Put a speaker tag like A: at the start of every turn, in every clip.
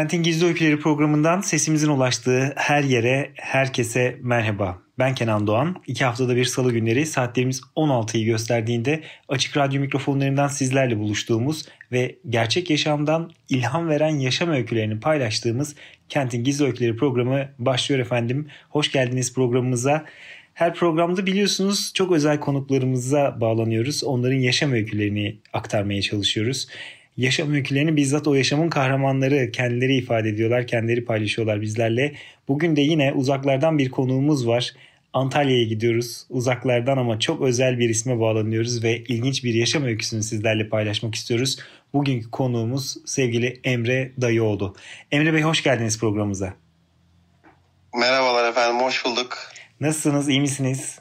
A: Kentin Gizli Öyküleri programından sesimizin ulaştığı her yere, herkese merhaba. Ben Kenan Doğan. İki haftada bir salı günleri saatlerimiz 16'yı gösterdiğinde açık radyo mikrofonlarından sizlerle buluştuğumuz ve gerçek yaşamdan ilham veren yaşam öykülerini paylaştığımız Kentin Gizli Öyküleri programı başlıyor efendim. Hoş geldiniz programımıza. Her programda biliyorsunuz çok özel konuklarımıza bağlanıyoruz. Onların yaşam öykülerini aktarmaya çalışıyoruz yaşam öykülerini bizzat o yaşamın kahramanları kendileri ifade ediyorlar, kendileri paylaşıyorlar bizlerle. Bugün de yine uzaklardan bir konuğumuz var. Antalya'ya gidiyoruz. Uzaklardan ama çok özel bir isme bağlanıyoruz ve ilginç bir yaşam öyküsünü sizlerle paylaşmak istiyoruz. Bugünkü konuğumuz sevgili Emre Dayıoğlu. Emre Bey hoş geldiniz programımıza.
B: Merhabalar efendim, hoş bulduk.
A: Nasılsınız, iyi misiniz?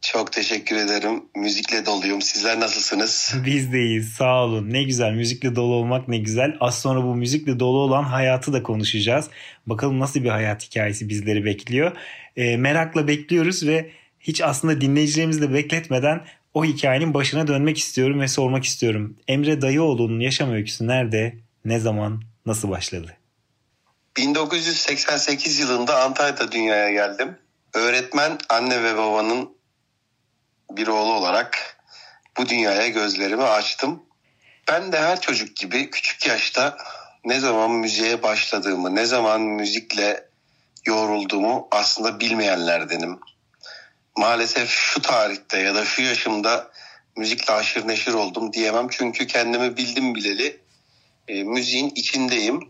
B: Çok teşekkür ederim. Müzikle doluyum. Sizler nasılsınız?
A: Biz de iyiyiz. Sağ olun. Ne güzel. Müzikle dolu olmak ne güzel. Az sonra bu müzikle dolu olan hayatı da konuşacağız. Bakalım nasıl bir hayat hikayesi bizleri bekliyor. E, merakla bekliyoruz ve hiç aslında dinleyicilerimizi de bekletmeden o hikayenin başına dönmek istiyorum ve sormak istiyorum. Emre Dayıoğlu'nun yaşam öyküsü nerede, ne zaman, nasıl başladı?
B: 1988 yılında Antalya'da dünyaya geldim. Öğretmen anne ve babanın bir oğlu olarak bu dünyaya gözlerimi açtım. Ben de her çocuk gibi küçük yaşta ne zaman müziğe başladığımı, ne zaman müzikle yorulduğumu aslında bilmeyenlerdenim. Maalesef şu tarihte ya da şu yaşımda müzikle aşırı neşir oldum diyemem. Çünkü kendimi bildim bileli e, müziğin içindeyim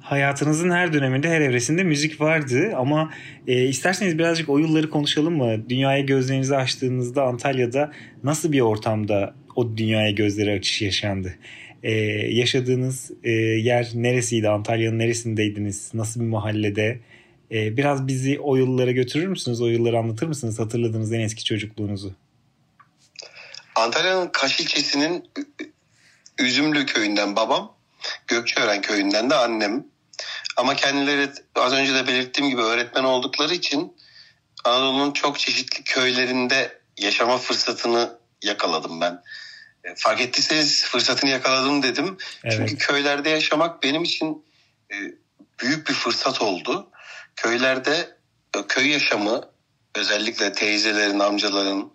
A: hayatınızın her döneminde, her evresinde müzik vardı ama e, isterseniz birazcık o yılları konuşalım mı? Dünyaya gözlerinizi açtığınızda Antalya'da nasıl bir ortamda o dünyaya gözleri açış yaşandı? E, yaşadığınız e, yer neresiydi? Antalya'nın neresindeydiniz? Nasıl bir mahallede? E, biraz bizi o yıllara götürür müsünüz? O yılları anlatır mısınız? Hatırladığınız en eski çocukluğunuzu.
B: Antalya'nın Kaş ilçesinin Üzümlü köyünden babam, Gökçeören köyünden de annem. Ama kendileri az önce de belirttiğim gibi öğretmen oldukları için Anadolu'nun çok çeşitli köylerinde yaşama fırsatını yakaladım ben. E, fark ettiyseniz fırsatını yakaladım dedim. Evet. Çünkü köylerde yaşamak benim için e, büyük bir fırsat oldu. Köylerde e, köy yaşamı özellikle teyzelerin, amcaların,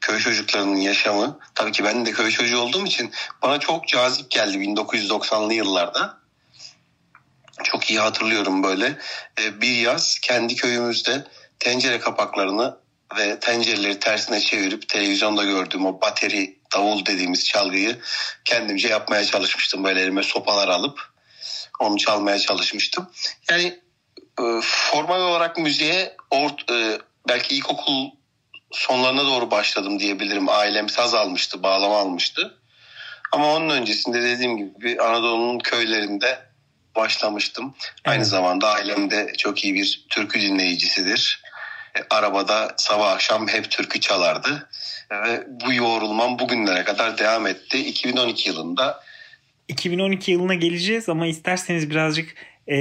B: köy çocuklarının yaşamı tabii ki ben de köy çocuğu olduğum için bana çok cazip geldi 1990'lı yıllarda. Çok iyi hatırlıyorum böyle. E, bir yaz kendi köyümüzde tencere kapaklarını ve tencereleri tersine çevirip televizyonda gördüğüm o bateri davul dediğimiz çalgıyı kendimce yapmaya çalışmıştım. Böyle elime sopalar alıp onu çalmaya çalışmıştım. Yani e, formal olarak müziğe ort, e, belki ilkokul sonlarına doğru başladım diyebilirim. Ailem saz almıştı, bağlama almıştı. Ama onun öncesinde dediğim gibi Anadolu'nun köylerinde başlamıştım. Evet. Aynı zamanda ailem de çok iyi bir türkü dinleyicisidir. E, arabada sabah akşam hep türkü çalardı. Ve bu yoğrulmam bugünlere kadar devam etti. 2012 yılında
A: 2012 yılına geleceğiz ama isterseniz birazcık e,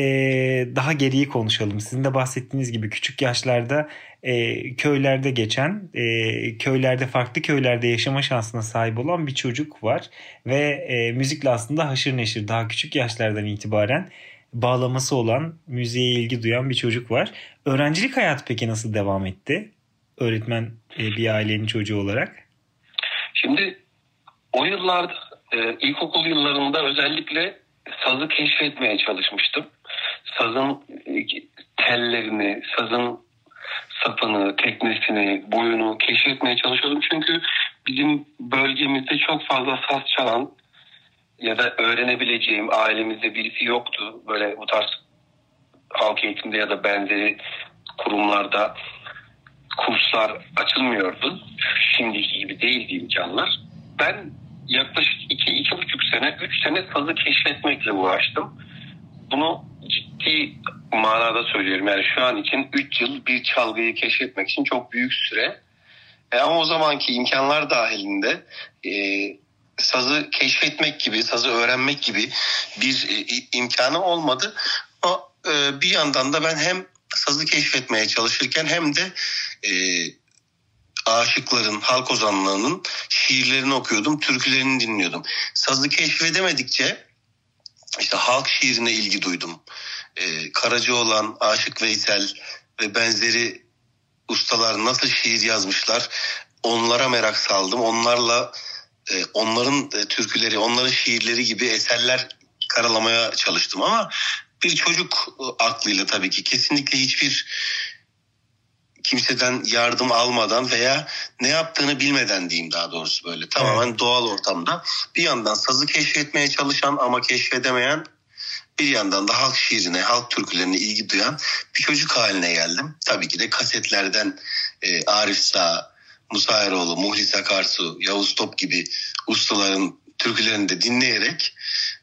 A: daha geriyi konuşalım. Sizin de bahsettiğiniz gibi küçük yaşlarda e, köylerde geçen, e, köylerde farklı köylerde yaşama şansına sahip olan bir çocuk var ve e, müzikle aslında haşır neşir daha küçük yaşlardan itibaren bağlaması olan, müziğe ilgi duyan bir çocuk var. Öğrencilik hayatı peki nasıl devam etti? Öğretmen e, bir ailenin çocuğu olarak.
B: Şimdi o yıllarda e, ilkokul yıllarında özellikle sazı keşfetmeye çalışmıştım. Sazın e, tellerini, sazın sapını, teknesini, boyunu keşfetmeye çalışıyordum. Çünkü bizim bölgemizde çok fazla saz çalan ya da öğrenebileceğim ailemizde birisi yoktu. Böyle bu tarz halk eğitimde ya da benzeri kurumlarda kurslar açılmıyordu. Şimdiki gibi değildi imkanlar. Ben yaklaşık iki, iki buçuk sene, üç sene sazı keşfetmekle uğraştım. Bunu ciddi manada söylüyorum. Yani şu an için üç yıl bir çalgıyı keşfetmek için çok büyük süre. E ama o zamanki imkanlar dahilinde e, sazı keşfetmek gibi, sazı öğrenmek gibi bir e, imkanı olmadı. Ama e, bir yandan da ben hem sazı keşfetmeye çalışırken hem de e, aşıkların, halk ozanlarının şiirlerini okuyordum, türkülerini dinliyordum. Sazı keşfedemedikçe işte halk şiirine ilgi duydum. Ee, Karacaoğlan, Aşık Veysel ve benzeri ustalar nasıl şiir yazmışlar onlara merak saldım. Onlarla e, onların e, türküleri, onların şiirleri gibi eserler karalamaya çalıştım ama bir çocuk e, aklıyla tabii ki kesinlikle hiçbir kimseden yardım almadan veya ne yaptığını bilmeden diyeyim daha doğrusu böyle tamamen evet. doğal ortamda bir yandan sazı keşfetmeye çalışan ama keşfedemeyen bir yandan da halk şiirine, halk türkülerine ilgi duyan bir çocuk haline geldim. Tabii ki de kasetlerden e, Arif Sağ, Musa Eroğlu, Muhlis Akarsu, Yavuz Top gibi ustaların türkülerini de dinleyerek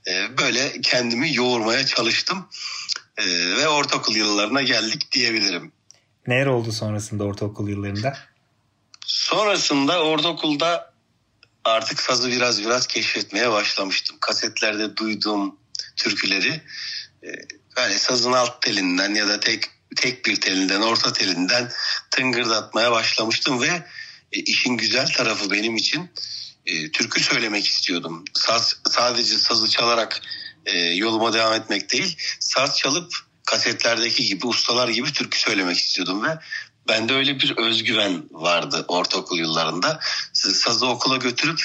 B: e, böyle kendimi yoğurmaya çalıştım. E, ve ortaokul yıllarına geldik diyebilirim.
A: Neler oldu sonrasında ortaokul yıllarında?
B: Sonrasında ortaokulda artık sazı biraz biraz keşfetmeye başlamıştım. Kasetlerde duyduğum türküleri yani sazın alt telinden ya da tek tek bir telinden, orta telinden tıngırdatmaya başlamıştım ve e, işin güzel tarafı benim için e, türkü söylemek istiyordum. Saz, sadece sazı çalarak e, yoluma devam etmek değil, saz çalıp kasetlerdeki gibi ustalar gibi türkü söylemek istiyordum ve bende öyle bir özgüven vardı ortaokul yıllarında. Sazı okula götürüp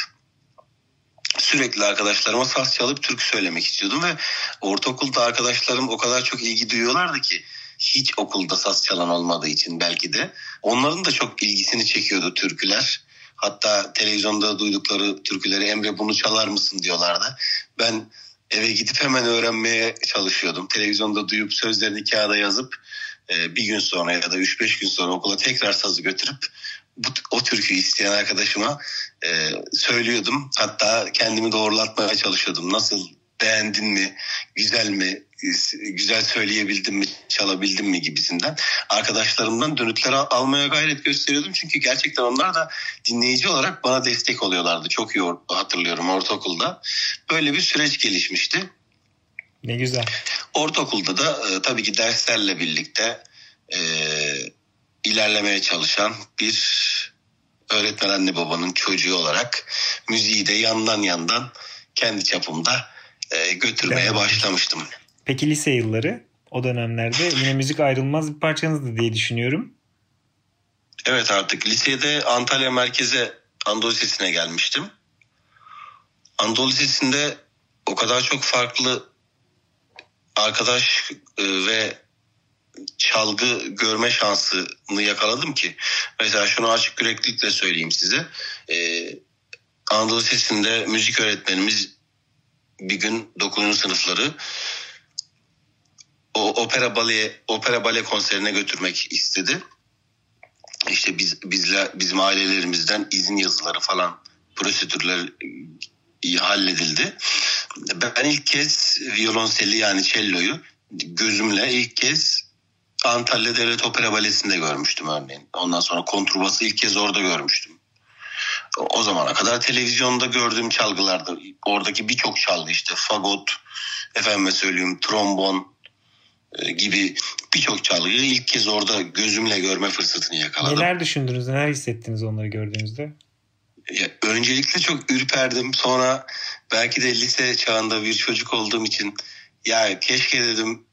B: sürekli arkadaşlarıma saz çalıp türkü söylemek istiyordum ve ortaokulda arkadaşlarım o kadar çok ilgi duyuyorlardı ki hiç okulda saz çalan olmadığı için belki de onların da çok ilgisini çekiyordu türküler. Hatta televizyonda duydukları türküleri Emre bunu çalar mısın diyorlardı. Ben eve gidip hemen öğrenmeye çalışıyordum. Televizyonda duyup sözlerini kağıda yazıp e, bir gün sonra ya da 3-5 gün sonra okula tekrar sazı götürüp bu, o türküyü isteyen arkadaşıma e, söylüyordum. Hatta kendimi doğrulatmaya çalışıyordum. Nasıl beğendin mi, güzel mi, güzel söyleyebildim mi, çalabildim mi gibisinden. Arkadaşlarımdan dönütler almaya gayret gösteriyordum. Çünkü gerçekten onlar da dinleyici olarak bana destek oluyorlardı. Çok iyi hatırlıyorum ortaokulda. Böyle bir süreç gelişmişti.
A: Ne güzel.
B: Ortaokulda da e, tabii ki derslerle birlikte e, ilerlemeye çalışan bir öğretmen anne babanın çocuğu olarak müziği de yandan yandan kendi çapımda e, götürmeye evet. başlamıştım.
A: Peki lise yılları o dönemlerde yine müzik ayrılmaz bir parçanızdı diye düşünüyorum.
B: Evet artık lisede Antalya merkeze Anadolu Lisesi'ne gelmiştim. Anadolu Lisesi'nde o kadar çok farklı arkadaş e, ve çalgı görme şansını yakaladım ki. Mesela şunu açık yüreklilikle söyleyeyim size. Ee, Anadolu Lisesi'nde müzik öğretmenimiz bir gün 9. sınıfları o opera bale opera bale konserine götürmek istedi. İşte biz bizle bizim ailelerimizden izin yazıları falan prosedürler halledildi. Ben ilk kez violonseli yani cello'yu gözümle ilk kez Antalya Devlet Opera Balesi'nde görmüştüm örneğin. Ondan sonra kontrbası ilk kez orada görmüştüm. O zamana kadar televizyonda gördüğüm çalgılardı. Oradaki birçok çalgı işte fagot, efendime söyleyeyim trombon e, gibi birçok çalgıyı ilk kez orada gözümle görme fırsatını yakaladım.
A: Neler düşündünüz, neler hissettiniz onları gördüğünüzde?
B: Ya, öncelikle çok ürperdim. Sonra belki de lise çağında bir çocuk olduğum için ya keşke dedim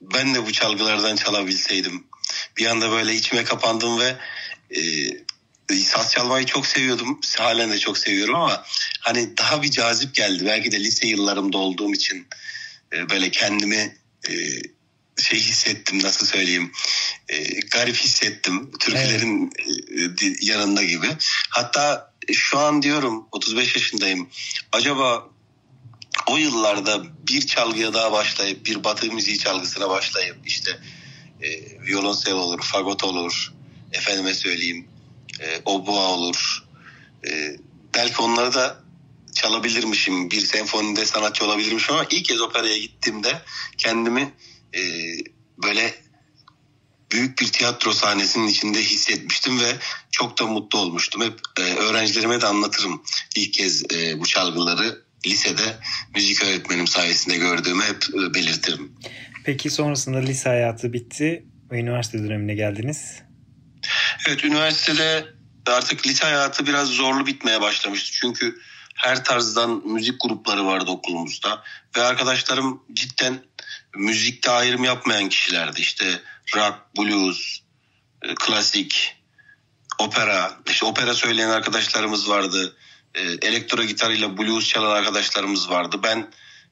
B: ben de bu çalgılardan çalabilseydim. Bir anda böyle içime kapandım ve e, saz çalmayı çok seviyordum. Halen de çok seviyorum ama hani daha bir cazip geldi. Belki de lise yıllarımda olduğum için e, böyle kendimi e, şey hissettim nasıl söyleyeyim e, garip hissettim türkülerin evet. e, yanında gibi. Hatta şu an diyorum 35 yaşındayım. Acaba o yıllarda bir çalgıya daha başlayıp bir batı müziği çalgısına başlayıp işte e, violonsel olur, fagot olur, efendime söyleyeyim e, obua olur. E, belki onları da çalabilirmişim, bir senfonide sanatçı olabilirmişim ama ilk kez operaya gittiğimde kendimi e, böyle büyük bir tiyatro sahnesinin içinde hissetmiştim ve çok da mutlu olmuştum. Hep e, öğrencilerime de anlatırım ilk kez e, bu çalgıları lisede müzik öğretmenim sayesinde gördüğümü hep e, belirtirim.
A: Peki sonrasında lise hayatı bitti ve üniversite dönemine geldiniz.
B: Evet üniversitede artık lise hayatı biraz zorlu bitmeye başlamıştı. Çünkü her tarzdan müzik grupları vardı okulumuzda. Ve arkadaşlarım cidden müzikte ayrım yapmayan kişilerdi. İşte rock, blues, e, klasik, opera. İşte opera söyleyen arkadaşlarımız vardı. E, elektro gitarıyla blues çalan arkadaşlarımız vardı. Ben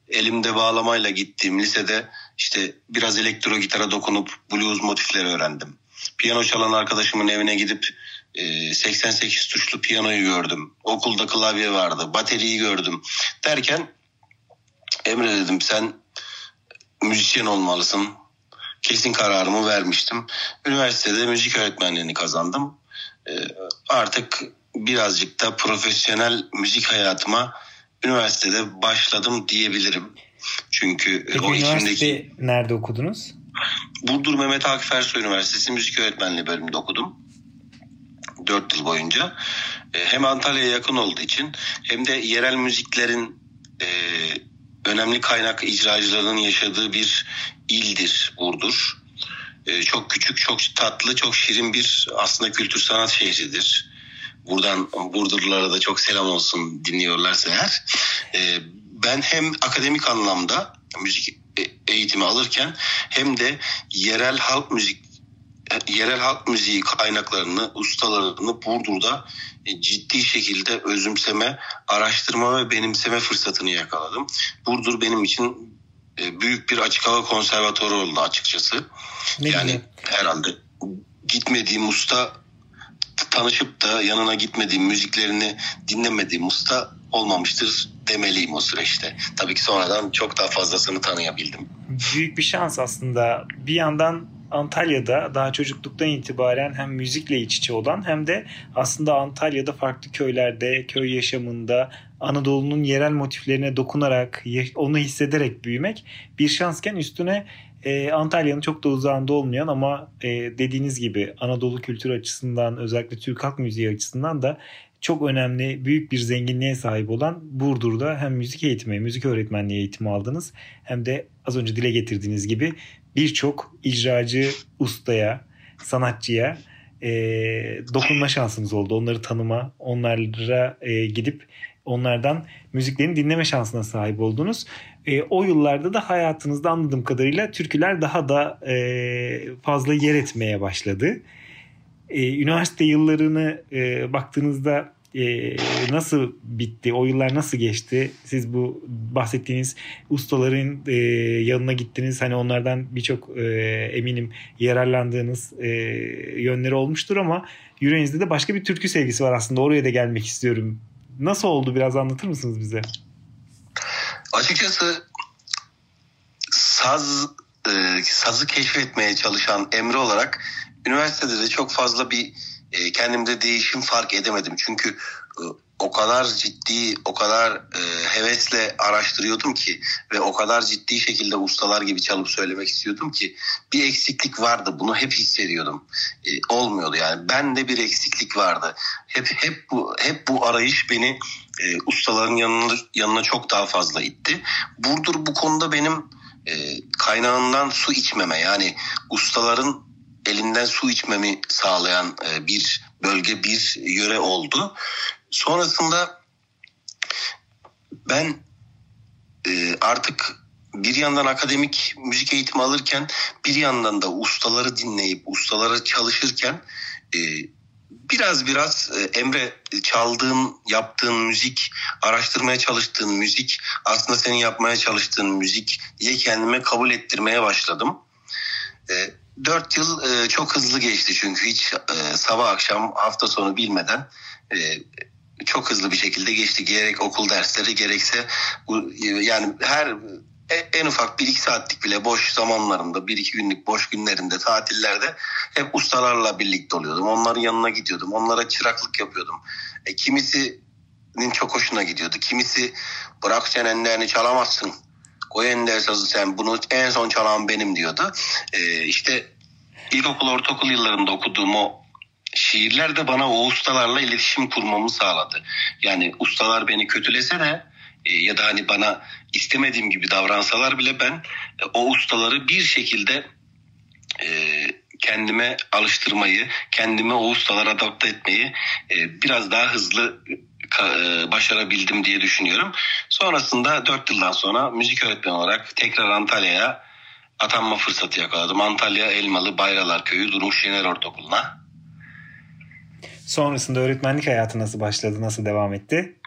B: elimde bağlamayla gittiğim lisede işte biraz elektro gitara dokunup blues motifleri öğrendim. Piyano çalan arkadaşımın evine gidip 88 e, tuşlu piyanoyu gördüm. Okulda klavye vardı. Bateriyi gördüm. Derken Emre dedim sen müzisyen olmalısın. Kesin kararımı vermiştim. Üniversitede müzik öğretmenliğini kazandım. E, artık birazcık da profesyonel müzik hayatıma üniversitede başladım diyebilirim. Çünkü
A: Peki, o içimdeki... nerede okudunuz?
B: Burdur Mehmet Akif Ersoy Üniversitesi Müzik Öğretmenliği bölümünde okudum. 4 yıl boyunca. E, hem Antalya'ya yakın olduğu için hem de yerel müziklerin e, önemli kaynak icracılarının yaşadığı bir ildir Burdur. E, çok küçük, çok tatlı, çok şirin bir aslında kültür sanat şehridir. Buradan Burdurlulara da çok selam olsun dinliyorlarsa eğer. E, ben hem akademik anlamda müzik eğitimi alırken hem de yerel halk müzik yerel halk müziği kaynaklarını, ustalarını Burdur'da e, ciddi şekilde özümseme, araştırma ve benimseme fırsatını yakaladım. Burdur benim için e, büyük bir açık hava konservatuarı oldu açıkçası. Ne yani güzel. herhalde gitmediğim usta tanışıp da yanına gitmediğim müziklerini dinlemediğim usta olmamıştır demeliyim o süreçte. Tabii ki sonradan çok daha fazlasını tanıyabildim.
A: Büyük bir şans aslında. Bir yandan Antalya'da daha çocukluktan itibaren hem müzikle iç içe olan hem de aslında Antalya'da farklı köylerde, köy yaşamında Anadolu'nun yerel motiflerine dokunarak, onu hissederek büyümek bir şansken üstüne e, Antalya'nın çok da uzağında olmayan ama e, dediğiniz gibi Anadolu kültür açısından özellikle Türk halk müziği açısından da çok önemli, büyük bir zenginliğe sahip olan Burdur'da hem müzik eğitimi, müzik öğretmenliği eğitimi aldınız hem de az önce dile getirdiğiniz gibi birçok icracı ustaya, sanatçıya e, dokunma şansınız oldu. Onları tanıma, onlara e, gidip onlardan müziklerini dinleme şansına sahip oldunuz. E, o yıllarda da hayatınızda anladığım kadarıyla türküler daha da e, fazla yer etmeye başladı. E, üniversite yıllarını e, baktığınızda e, nasıl bitti? O yıllar nasıl geçti? Siz bu bahsettiğiniz ustaların e, yanına gittiniz. Hani onlardan birçok e, eminim yararlandığınız e, yönleri olmuştur ama yüreğinizde de başka bir türkü sevgisi var aslında. Oraya da gelmek istiyorum. Nasıl oldu? Biraz anlatır mısınız bize?
B: Açıkçası saz e, sazı keşfetmeye çalışan Emre olarak üniversitede de çok fazla bir e, kendimde değişim fark edemedim. Çünkü e, o kadar ciddi, o kadar e, hevesle araştırıyordum ki ve o kadar ciddi şekilde ustalar gibi çalıp söylemek istiyordum ki bir eksiklik vardı. Bunu hep hissediyordum. E, olmuyordu yani. Ben de bir eksiklik vardı. Hep hep bu hep bu arayış beni e, ustaların yanına yanına çok daha fazla itti. Burdur bu konuda benim e, kaynağından su içmeme yani ustaların elinden su içmemi sağlayan e, bir bölge, bir yöre oldu. Sonrasında ben e, artık bir yandan akademik müzik eğitimi alırken bir yandan da ustaları dinleyip ustalara çalışırken e, biraz biraz Emre çaldığın, yaptığın müzik, araştırmaya çalıştığın müzik, aslında senin yapmaya çalıştığın müzik diye kendime kabul ettirmeye başladım. Dört yıl e, çok hızlı geçti çünkü hiç e, sabah akşam hafta sonu bilmeden e, çok hızlı bir şekilde geçti. Gerek okul dersleri gerekse e, yani her e, en ufak bir iki saatlik bile boş zamanlarımda bir iki günlük boş günlerinde tatillerde hep ustalarla birlikte oluyordum. Onların yanına gidiyordum. Onlara çıraklık yapıyordum. E, kimisi çok hoşuna gidiyordu. Kimisi bırak sen enlerini çalamazsın. Koy ender sazı sen bunu en son çalan benim diyordu. Ee, işte ilkokul ortaokul yıllarında okuduğum o şiirler de bana o ustalarla iletişim kurmamı sağladı. Yani ustalar beni kötülese de e, ya da hani bana istemediğim gibi davransalar bile ben e, o ustaları bir şekilde e, kendime alıştırmayı, kendime o ustalara adapte etmeyi e, biraz daha hızlı başarabildim diye düşünüyorum. Sonrasında 4 yıldan sonra müzik öğretmeni olarak tekrar Antalya'ya atanma fırsatı yakaladım. Antalya Elmalı Bayralar Köyü Durmuş Şener Ortaokulu'na.
A: Sonrasında öğretmenlik hayatı nasıl başladı, nasıl devam etti?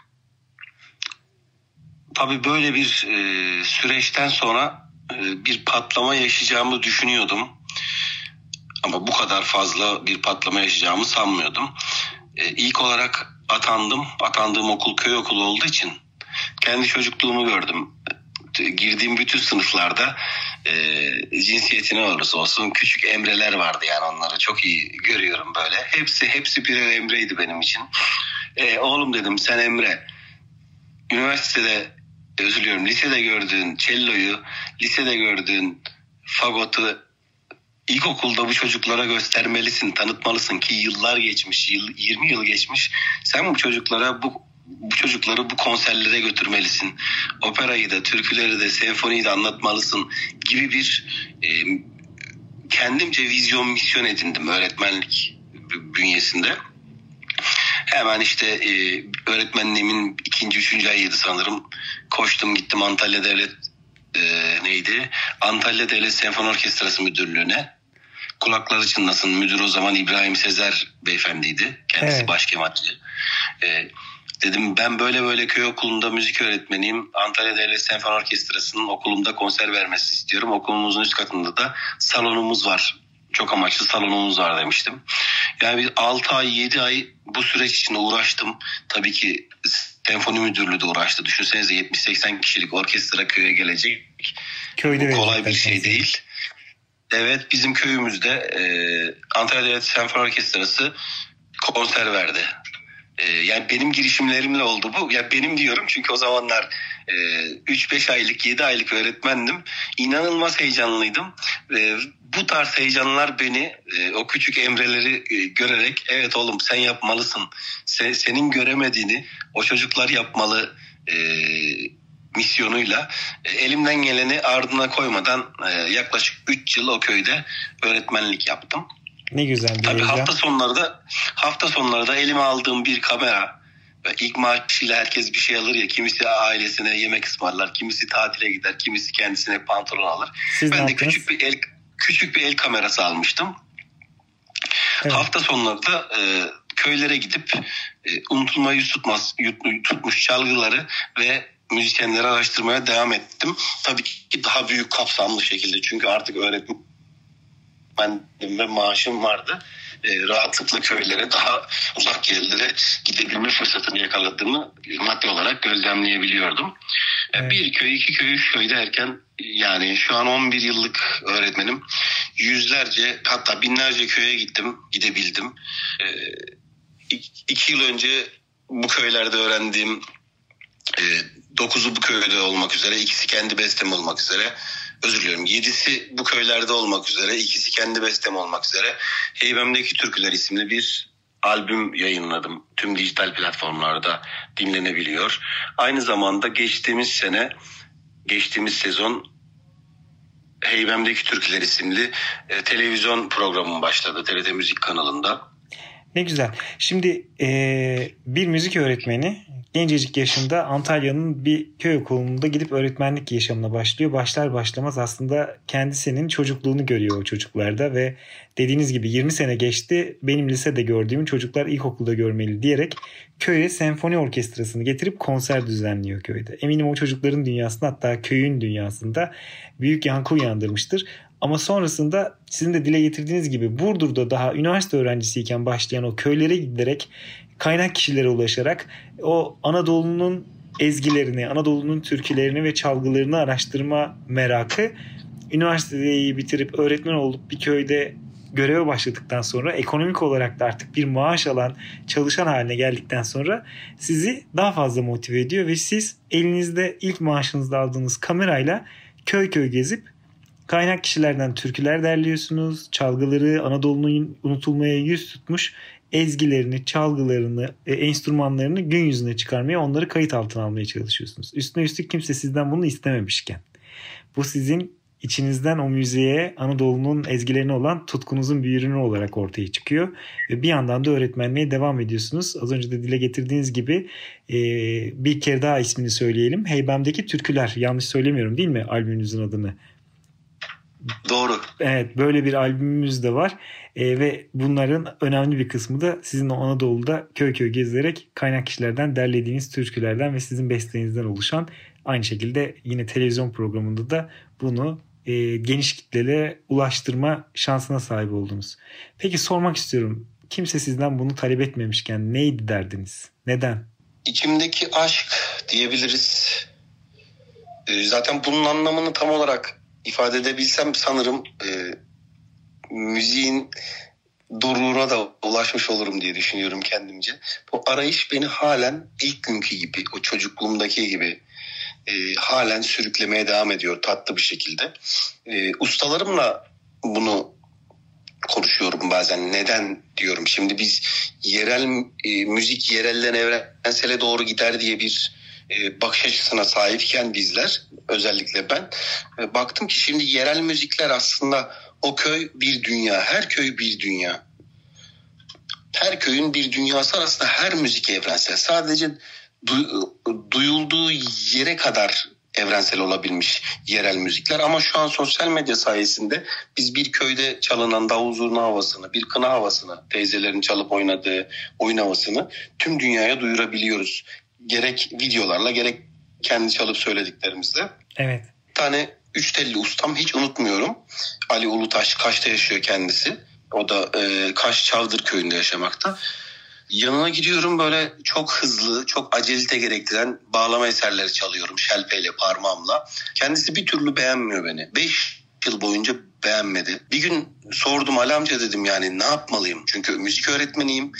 B: Tabii böyle bir e, süreçten sonra e, bir patlama yaşayacağımı düşünüyordum. Ama bu kadar fazla bir patlama yaşayacağımı sanmıyordum. E, ilk olarak atandım. Atandığım okul köy okulu olduğu için kendi çocukluğumu gördüm. Girdiğim bütün sınıflarda e, cinsiyeti ne olursa olsun küçük emreler vardı yani onları çok iyi görüyorum böyle. Hepsi hepsi birer emreydi benim için. E, oğlum dedim sen emre. Üniversitede özür diliyorum lisede gördüğün celloyu, lisede gördüğün fagotu ilkokulda bu çocuklara göstermelisin, tanıtmalısın ki yıllar geçmiş, yıl, 20 yıl geçmiş. Sen bu çocuklara bu bu çocukları bu konserlere götürmelisin. Operayı da, türküleri de, senfoniyi de anlatmalısın gibi bir e, kendimce vizyon, misyon edindim öğretmenlik bünyesinde. Hemen işte e, öğretmenliğimin ikinci, üçüncü ayıydı sanırım. Koştum gittim Antalya Devlet e, neydi? Antalya Devlet Senfoni Orkestrası Müdürlüğü'ne kulakları çınlasın. Müdür o zaman İbrahim Sezer beyefendiydi. Kendisi evet. başkematçı. Ee, dedim ben böyle böyle köy okulunda müzik öğretmeniyim. Antalya Devlet Senfoni Orkestrası'nın okulumda konser vermesi istiyorum. Okulumuzun üst katında da salonumuz var. Çok amaçlı salonumuz var demiştim. Yani bir 6 ay 7 ay bu süreç için uğraştım. Tabii ki senfoni müdürlüğü de uğraştı. Düşünsenize 70-80 kişilik orkestra köye gelecek. Köyde kolay bir şey değil. Evet bizim köyümüzde e, Antalya Devlet Senfoni Orkestrası konser verdi. E, yani benim girişimlerimle oldu bu. Ya benim diyorum çünkü o zamanlar e, 3-5 aylık 7 aylık öğretmendim. İnanılmaz heyecanlıydım. E, bu tarz heyecanlar beni e, o küçük emreleri e, görerek evet oğlum sen yapmalısın. Sen, senin göremediğini o çocuklar yapmalı e, misyonuyla e, elimden geleni ardına koymadan e, yaklaşık 3 yıl o köyde öğretmenlik yaptım.
A: Ne güzel bir
B: Tabii hafta sonları da hafta sonları da elime aldığım bir kamera ve ilk maaşıyla herkes bir şey alır ya kimisi ailesine yemek ısmarlar, kimisi tatile gider, kimisi kendisine pantolon alır. Siz ben de küçük bir el küçük bir el kamerası almıştım. Evet. Hafta sonları da e, köylere gidip e, unutulmayı tutmaz, tutmuş çalgıları ve müzisyenleri araştırmaya devam ettim. Tabii ki daha büyük kapsamlı şekilde çünkü artık öğretmen ve maaşım vardı. E, rahatlıkla köylere daha uzak yerlere gidebilme fırsatını yakaladığımı maddi olarak gözlemleyebiliyordum. E, evet. Bir köy, iki köy, üç köy derken yani şu an 11 yıllık öğretmenim. Yüzlerce hatta binlerce köye gittim, gidebildim. E, iki yıl önce bu köylerde öğrendiğim e, dokuzu bu köyde olmak üzere, ikisi kendi bestem olmak üzere. Özür diliyorum. Yedisi bu köylerde olmak üzere, ikisi kendi bestem olmak üzere. Heybemdeki Türküler isimli bir albüm yayınladım. Tüm dijital platformlarda dinlenebiliyor. Aynı zamanda geçtiğimiz sene, geçtiğimiz sezon Heybemdeki Türküler isimli e, televizyon programım başladı TRT Müzik kanalında.
A: Ne güzel. Şimdi e, bir müzik öğretmeni gencecik yaşında Antalya'nın bir köy okulunda gidip öğretmenlik yaşamına başlıyor. Başlar başlamaz aslında kendisinin çocukluğunu görüyor o çocuklarda ve dediğiniz gibi 20 sene geçti. Benim lisede gördüğüm çocuklar ilkokulda görmeli diyerek köye senfoni orkestrasını getirip konser düzenliyor köyde. Eminim o çocukların dünyasında hatta köyün dünyasında büyük yankı uyandırmıştır. Ama sonrasında sizin de dile getirdiğiniz gibi Burdur'da daha üniversite öğrencisiyken başlayan o köylere giderek kaynak kişilere ulaşarak o Anadolu'nun ezgilerini, Anadolu'nun türkülerini ve çalgılarını araştırma merakı üniversiteyi bitirip öğretmen olup bir köyde göreve başladıktan sonra ekonomik olarak da artık bir maaş alan çalışan haline geldikten sonra sizi daha fazla motive ediyor ve siz elinizde ilk maaşınızda aldığınız kamerayla köy köy gezip kaynak kişilerden türküler derliyorsunuz. Çalgıları Anadolu'nun unutulmaya yüz tutmuş ezgilerini, çalgılarını, e, enstrümanlarını gün yüzüne çıkarmaya, onları kayıt altına almaya çalışıyorsunuz. Üstüne üstlük kimse sizden bunu istememişken. Bu sizin içinizden o müziğe Anadolu'nun ezgilerine olan tutkunuzun bir ürünü olarak ortaya çıkıyor. Ve bir yandan da öğretmenliğe devam ediyorsunuz. Az önce de dile getirdiğiniz gibi e, bir kere daha ismini söyleyelim. Heybem'deki Türküler. Yanlış söylemiyorum değil mi albümünüzün adını?
B: Doğru.
A: Evet böyle bir albümümüz de var. E, ve bunların önemli bir kısmı da sizin Anadolu'da köy köy gezerek kaynak kişilerden derlediğiniz türkülerden ve sizin besteinizden oluşan aynı şekilde yine televizyon programında da bunu e, geniş kitlelere ulaştırma şansına sahip oldunuz. Peki sormak istiyorum. Kimse sizden bunu talep etmemişken neydi derdiniz? Neden?
B: İçimdeki aşk diyebiliriz. E, zaten bunun anlamını tam olarak ifade edebilsem sanırım e, müziğin doruğuna da ulaşmış olurum diye düşünüyorum kendimce. Bu arayış beni halen ilk günkü gibi, o çocukluğumdaki gibi e, halen sürüklemeye devam ediyor tatlı bir şekilde. E, ustalarımla bunu konuşuyorum bazen. Neden diyorum. Şimdi biz yerel e, müzik yerelden evrensele doğru gider diye bir e, bakış açısına sahipken bizler özellikle ben e, baktım ki şimdi yerel müzikler aslında o köy bir dünya. Her köy bir dünya. Her köyün bir dünyası arasında her müzik evrensel. Sadece du- duyulduğu yere kadar evrensel olabilmiş yerel müzikler ama şu an sosyal medya sayesinde biz bir köyde çalınan davul zurna havasını, bir kına havasını, teyzelerin çalıp oynadığı oyun havasını tüm dünyaya duyurabiliyoruz. Gerek videolarla gerek kendi çalıp söylediklerimizle.
A: Evet.
B: Bir tane üç telli ustam hiç unutmuyorum. Ali Ulutaş Kaş'ta yaşıyor kendisi. O da e, Kaş Çavdır köyünde yaşamakta. Yanına gidiyorum böyle çok hızlı, çok acelite gerektiren bağlama eserleri çalıyorum şelpeyle, parmağımla. Kendisi bir türlü beğenmiyor beni. Beş yıl boyunca beğenmedi. Bir gün sordum Ali amca dedim yani ne yapmalıyım? Çünkü müzik öğretmeniyim.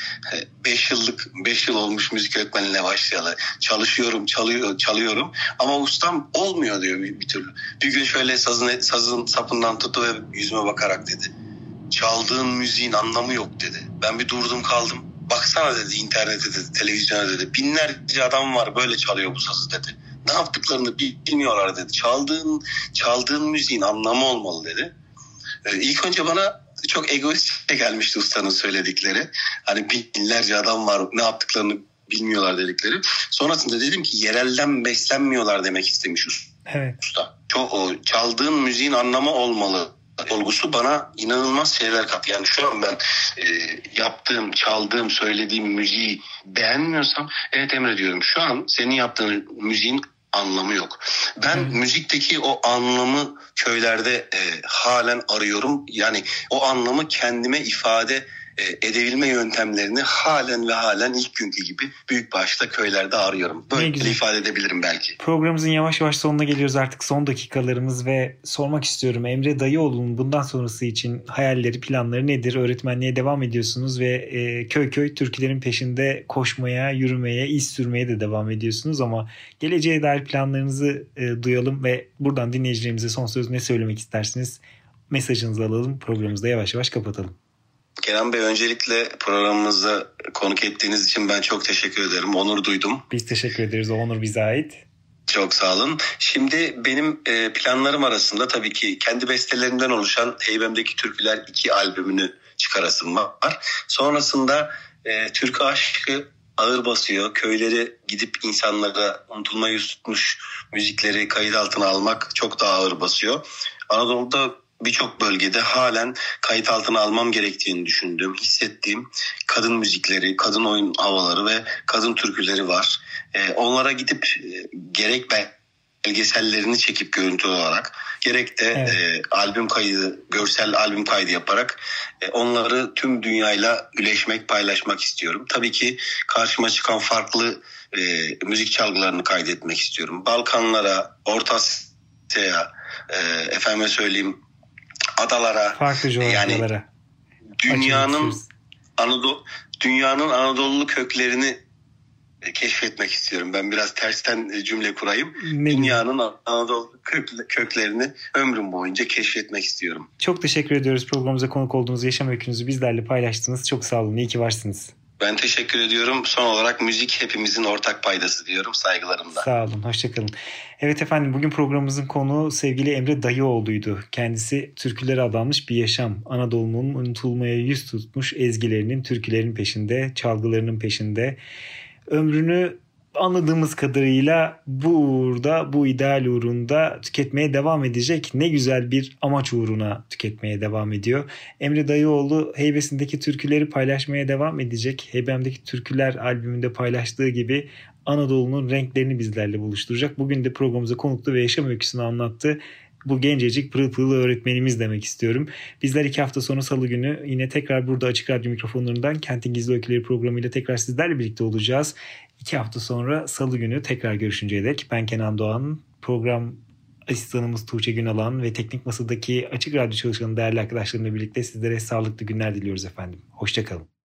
B: 5 yıllık 5 yıl olmuş müzik öğretmenliğine başlayalı. Çalışıyorum, çalıyor, çalıyorum ama ustam olmuyor diyor bir, bir türlü. Bir gün şöyle sazın sazın sapından tuttu ve yüzüme bakarak dedi. Çaldığın müziğin anlamı yok dedi. Ben bir durdum kaldım. Baksana dedi internete dedi, televizyona dedi. Binlerce adam var böyle çalıyor bu sazı dedi. Ne yaptıklarını bilmiyorlar dedi. Çaldığın çaldığın müziğin anlamı olmalı dedi. Ee, ilk önce bana çok egoistçe gelmişti ustanın söyledikleri. Hani binlerce adam var ne yaptıklarını bilmiyorlar dedikleri. Sonrasında dedim ki yerelden beslenmiyorlar demek istemiş
A: Evet.
B: usta. Çok, o, çaldığın müziğin anlamı olmalı olgusu bana inanılmaz şeyler kattı. Yani şu an ben e, yaptığım, çaldığım, söylediğim müziği beğenmiyorsam evet Emre diyorum. Şu an senin yaptığın müziğin anlamı yok. Ben hmm. müzikteki o anlamı köylerde e, halen arıyorum. Yani o anlamı kendime ifade edebilme yöntemlerini halen ve halen ilk günkü gibi büyük başta köylerde arıyorum. Böyle ifade edebilirim belki.
A: Programımızın yavaş yavaş sonuna geliyoruz artık son dakikalarımız ve sormak istiyorum Emre Dayıoğlu'nun bundan sonrası için hayalleri planları nedir? Öğretmenliğe devam ediyorsunuz ve e, köy köy türkülerin peşinde koşmaya, yürümeye, iz sürmeye de devam ediyorsunuz ama geleceğe dair planlarınızı e, duyalım ve buradan dinleyicilerimize son söz ne söylemek istersiniz? Mesajınızı alalım programımızı da yavaş yavaş kapatalım.
B: Kenan Bey öncelikle programımızda konuk ettiğiniz için ben çok teşekkür ederim. Onur duydum.
A: Biz teşekkür ederiz. O onur bize ait.
B: Çok sağ olun. Şimdi benim e, planlarım arasında tabii ki kendi bestelerimden oluşan Heybem'deki Türküler 2 albümünü çıkarasım var. Sonrasında e, Türk aşkı ağır basıyor. Köyleri gidip insanlara unutulma yüz tutmuş müzikleri kayıt altına almak çok daha ağır basıyor. Anadolu'da birçok bölgede halen kayıt altına almam gerektiğini düşündüğüm, hissettiğim kadın müzikleri, kadın oyun havaları ve kadın türküleri var. E, onlara gidip e, gerek belgesellerini çekip görüntü olarak gerek de evet. e, albüm kaydı, görsel albüm kaydı yaparak e, onları tüm dünyayla üleşmek, paylaşmak istiyorum. Tabii ki karşıma çıkan farklı e, müzik çalgılarını kaydetmek istiyorum. Balkanlara, Orta Asya'ya, e, efendime söyleyeyim adalara
A: farklı coğrafyalara. Yani,
B: dünyanın Anadolu dünyanın Anadolu köklerini keşfetmek istiyorum. Ben biraz tersten cümle kurayım. Ne Dünyanın Anadolu köklerini ömrüm boyunca keşfetmek istiyorum.
A: Çok teşekkür ediyoruz programımıza konuk olduğunuz yaşam öykünüzü bizlerle paylaştınız. Çok sağ olun. İyi ki varsınız.
B: Ben teşekkür ediyorum. Son olarak müzik hepimizin ortak paydası diyorum saygılarımla.
A: Sağ olun, hoşçakalın. Evet efendim bugün programımızın konuğu sevgili Emre Dayıoğlu'ydu. Kendisi türkülere adanmış bir yaşam. Anadolu'nun unutulmaya yüz tutmuş ezgilerinin, türkülerin peşinde, çalgılarının peşinde. Ömrünü anladığımız kadarıyla burada bu ideal uğrunda tüketmeye devam edecek. Ne güzel bir amaç uğruna tüketmeye devam ediyor. Emre Dayıoğlu heybesindeki türküleri paylaşmaya devam edecek. Heybemdeki türküler albümünde paylaştığı gibi Anadolu'nun renklerini bizlerle buluşturacak. Bugün de programımıza konuklu ve yaşam öyküsünü anlattı bu gencecik pırıl pırıl öğretmenimiz demek istiyorum. Bizler iki hafta sonra salı günü yine tekrar burada Açık Radyo mikrofonlarından Kentin Gizli Öyküleri programıyla tekrar sizlerle birlikte olacağız. İki hafta sonra salı günü tekrar görüşünceye dek ben Kenan Doğan, program asistanımız Tuğçe Günalan ve teknik masadaki Açık Radyo çalışanı değerli arkadaşlarımla birlikte sizlere sağlıklı günler diliyoruz efendim. Hoşçakalın.